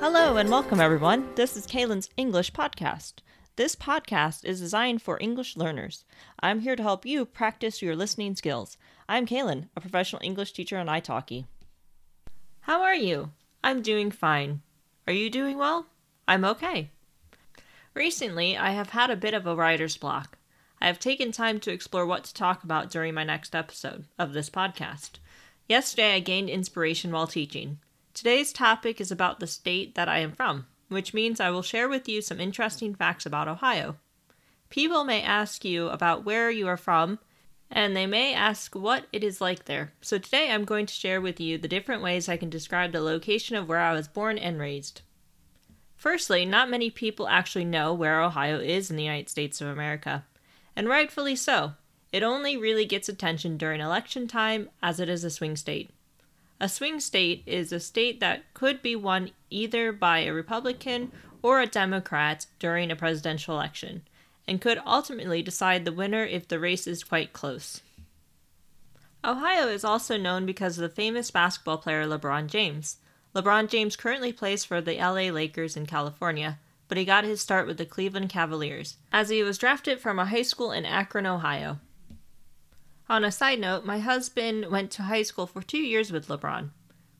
Hello and welcome, everyone. This is Kaylin's English podcast. This podcast is designed for English learners. I'm here to help you practice your listening skills. I'm Kaylin, a professional English teacher on italki. How are you? I'm doing fine. Are you doing well? I'm okay. Recently, I have had a bit of a writer's block. I have taken time to explore what to talk about during my next episode of this podcast. Yesterday, I gained inspiration while teaching. Today's topic is about the state that I am from, which means I will share with you some interesting facts about Ohio. People may ask you about where you are from, and they may ask what it is like there. So today I'm going to share with you the different ways I can describe the location of where I was born and raised. Firstly, not many people actually know where Ohio is in the United States of America, and rightfully so. It only really gets attention during election time as it is a swing state. A swing state is a state that could be won either by a Republican or a Democrat during a presidential election, and could ultimately decide the winner if the race is quite close. Ohio is also known because of the famous basketball player LeBron James. LeBron James currently plays for the LA Lakers in California, but he got his start with the Cleveland Cavaliers, as he was drafted from a high school in Akron, Ohio. On a side note, my husband went to high school for two years with LeBron.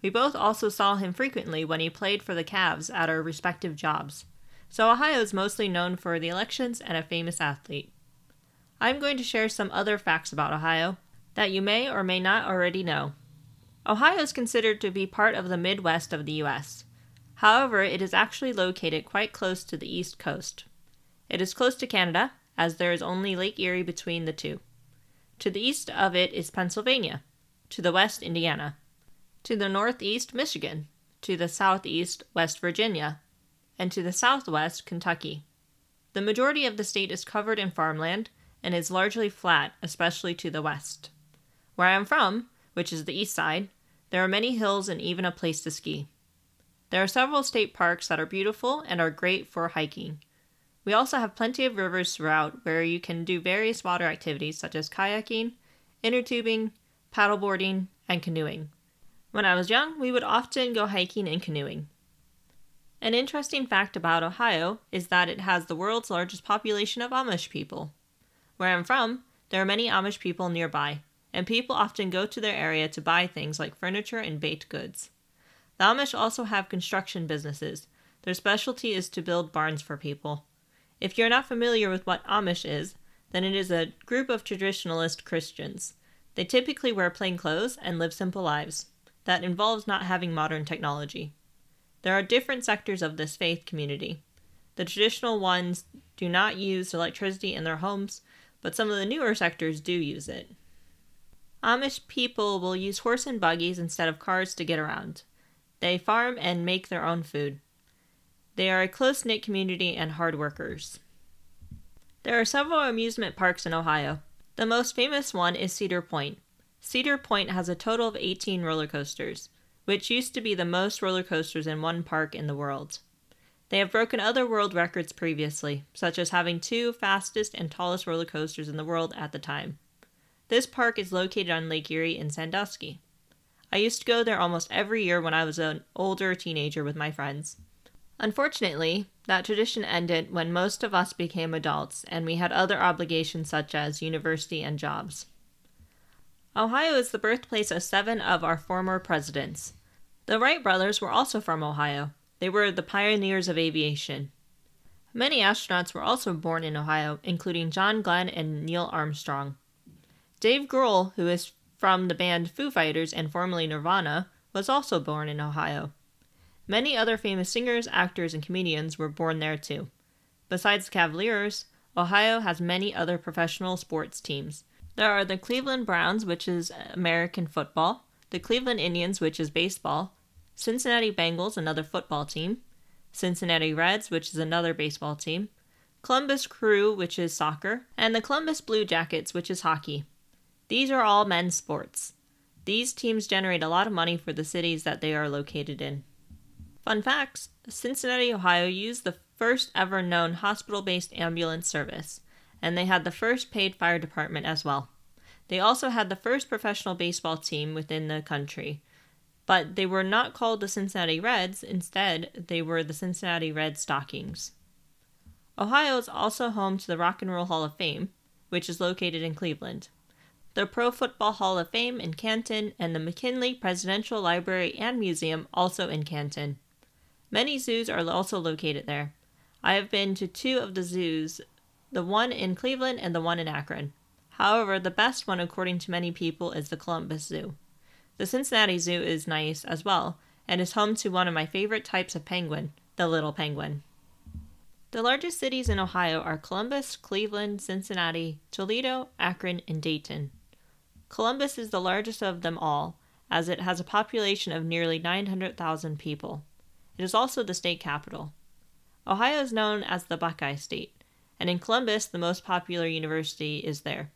We both also saw him frequently when he played for the Cavs at our respective jobs. So Ohio is mostly known for the elections and a famous athlete. I'm going to share some other facts about Ohio that you may or may not already know. Ohio is considered to be part of the Midwest of the U.S. However, it is actually located quite close to the East Coast. It is close to Canada, as there is only Lake Erie between the two. To the east of it is Pennsylvania. To the west, Indiana. To the northeast, Michigan. To the southeast, West Virginia. And to the southwest, Kentucky. The majority of the state is covered in farmland and is largely flat, especially to the west. Where I am from, which is the east side, there are many hills and even a place to ski. There are several state parks that are beautiful and are great for hiking. We also have plenty of rivers throughout where you can do various water activities such as kayaking, inner tubing, paddleboarding, and canoeing. When I was young, we would often go hiking and canoeing. An interesting fact about Ohio is that it has the world's largest population of Amish people. Where I'm from, there are many Amish people nearby, and people often go to their area to buy things like furniture and baked goods. The Amish also have construction businesses. Their specialty is to build barns for people. If you're not familiar with what Amish is, then it is a group of traditionalist Christians. They typically wear plain clothes and live simple lives. That involves not having modern technology. There are different sectors of this faith community. The traditional ones do not use electricity in their homes, but some of the newer sectors do use it. Amish people will use horse and buggies instead of cars to get around. They farm and make their own food. They are a close knit community and hard workers. There are several amusement parks in Ohio. The most famous one is Cedar Point. Cedar Point has a total of 18 roller coasters, which used to be the most roller coasters in one park in the world. They have broken other world records previously, such as having two fastest and tallest roller coasters in the world at the time. This park is located on Lake Erie in Sandusky. I used to go there almost every year when I was an older teenager with my friends. Unfortunately, that tradition ended when most of us became adults and we had other obligations such as university and jobs. Ohio is the birthplace of seven of our former presidents. The Wright brothers were also from Ohio. They were the pioneers of aviation. Many astronauts were also born in Ohio, including John Glenn and Neil Armstrong. Dave Grohl, who is from the band Foo Fighters and formerly Nirvana, was also born in Ohio. Many other famous singers, actors, and comedians were born there too. Besides the Cavaliers, Ohio has many other professional sports teams. There are the Cleveland Browns, which is American football, the Cleveland Indians, which is baseball, Cincinnati Bengals, another football team, Cincinnati Reds, which is another baseball team, Columbus Crew, which is soccer, and the Columbus Blue Jackets, which is hockey. These are all men's sports. These teams generate a lot of money for the cities that they are located in. Fun facts Cincinnati, Ohio used the first ever known hospital based ambulance service, and they had the first paid fire department as well. They also had the first professional baseball team within the country but they were not called the Cincinnati Reds. Instead, they were the Cincinnati Red Stockings. Ohio is also home to the Rock and Roll Hall of Fame, which is located in Cleveland, the Pro Football Hall of Fame in Canton, and the McKinley Presidential Library and Museum also in Canton. Many zoos are also located there. I have been to two of the zoos, the one in Cleveland and the one in Akron. However, the best one, according to many people, is the Columbus Zoo. The Cincinnati Zoo is nice as well, and is home to one of my favorite types of penguin, the little penguin. The largest cities in Ohio are Columbus, Cleveland, Cincinnati, Toledo, Akron, and Dayton. Columbus is the largest of them all, as it has a population of nearly 900,000 people. It is also the state capital. Ohio is known as the Buckeye State, and in Columbus, the most popular university is there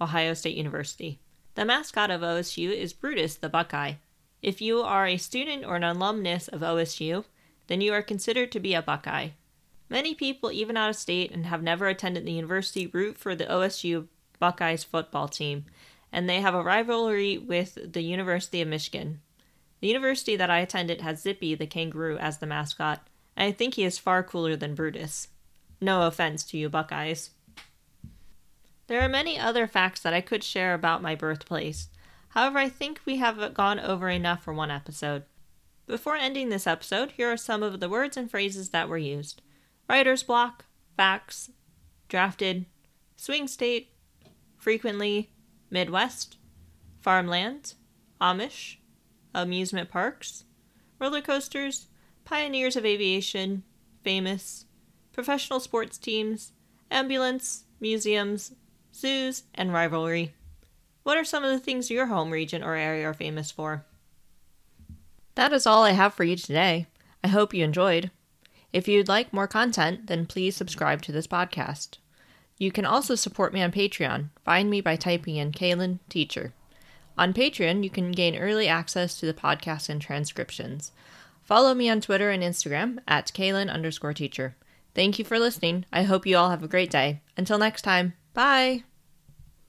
Ohio State University. The mascot of OSU is Brutus the Buckeye. If you are a student or an alumnus of OSU, then you are considered to be a Buckeye. Many people, even out of state and have never attended the university, root for the OSU Buckeyes football team, and they have a rivalry with the University of Michigan. The university that I attended has Zippy the kangaroo as the mascot, and I think he is far cooler than Brutus. No offense to you, Buckeyes. There are many other facts that I could share about my birthplace. However, I think we have gone over enough for one episode. Before ending this episode, here are some of the words and phrases that were used writer's block, facts, drafted, swing state, frequently, Midwest, farmland, Amish, amusement parks, roller coasters, pioneers of aviation, famous, professional sports teams, ambulance, museums, zoos, and rivalry. What are some of the things your home region or area are famous for? That is all I have for you today. I hope you enjoyed. If you'd like more content, then please subscribe to this podcast. You can also support me on Patreon. Find me by typing in Kaylin Teacher. On Patreon, you can gain early access to the podcast and transcriptions. Follow me on Twitter and Instagram at Kaylin underscore teacher. Thank you for listening. I hope you all have a great day. Until next time. Bye.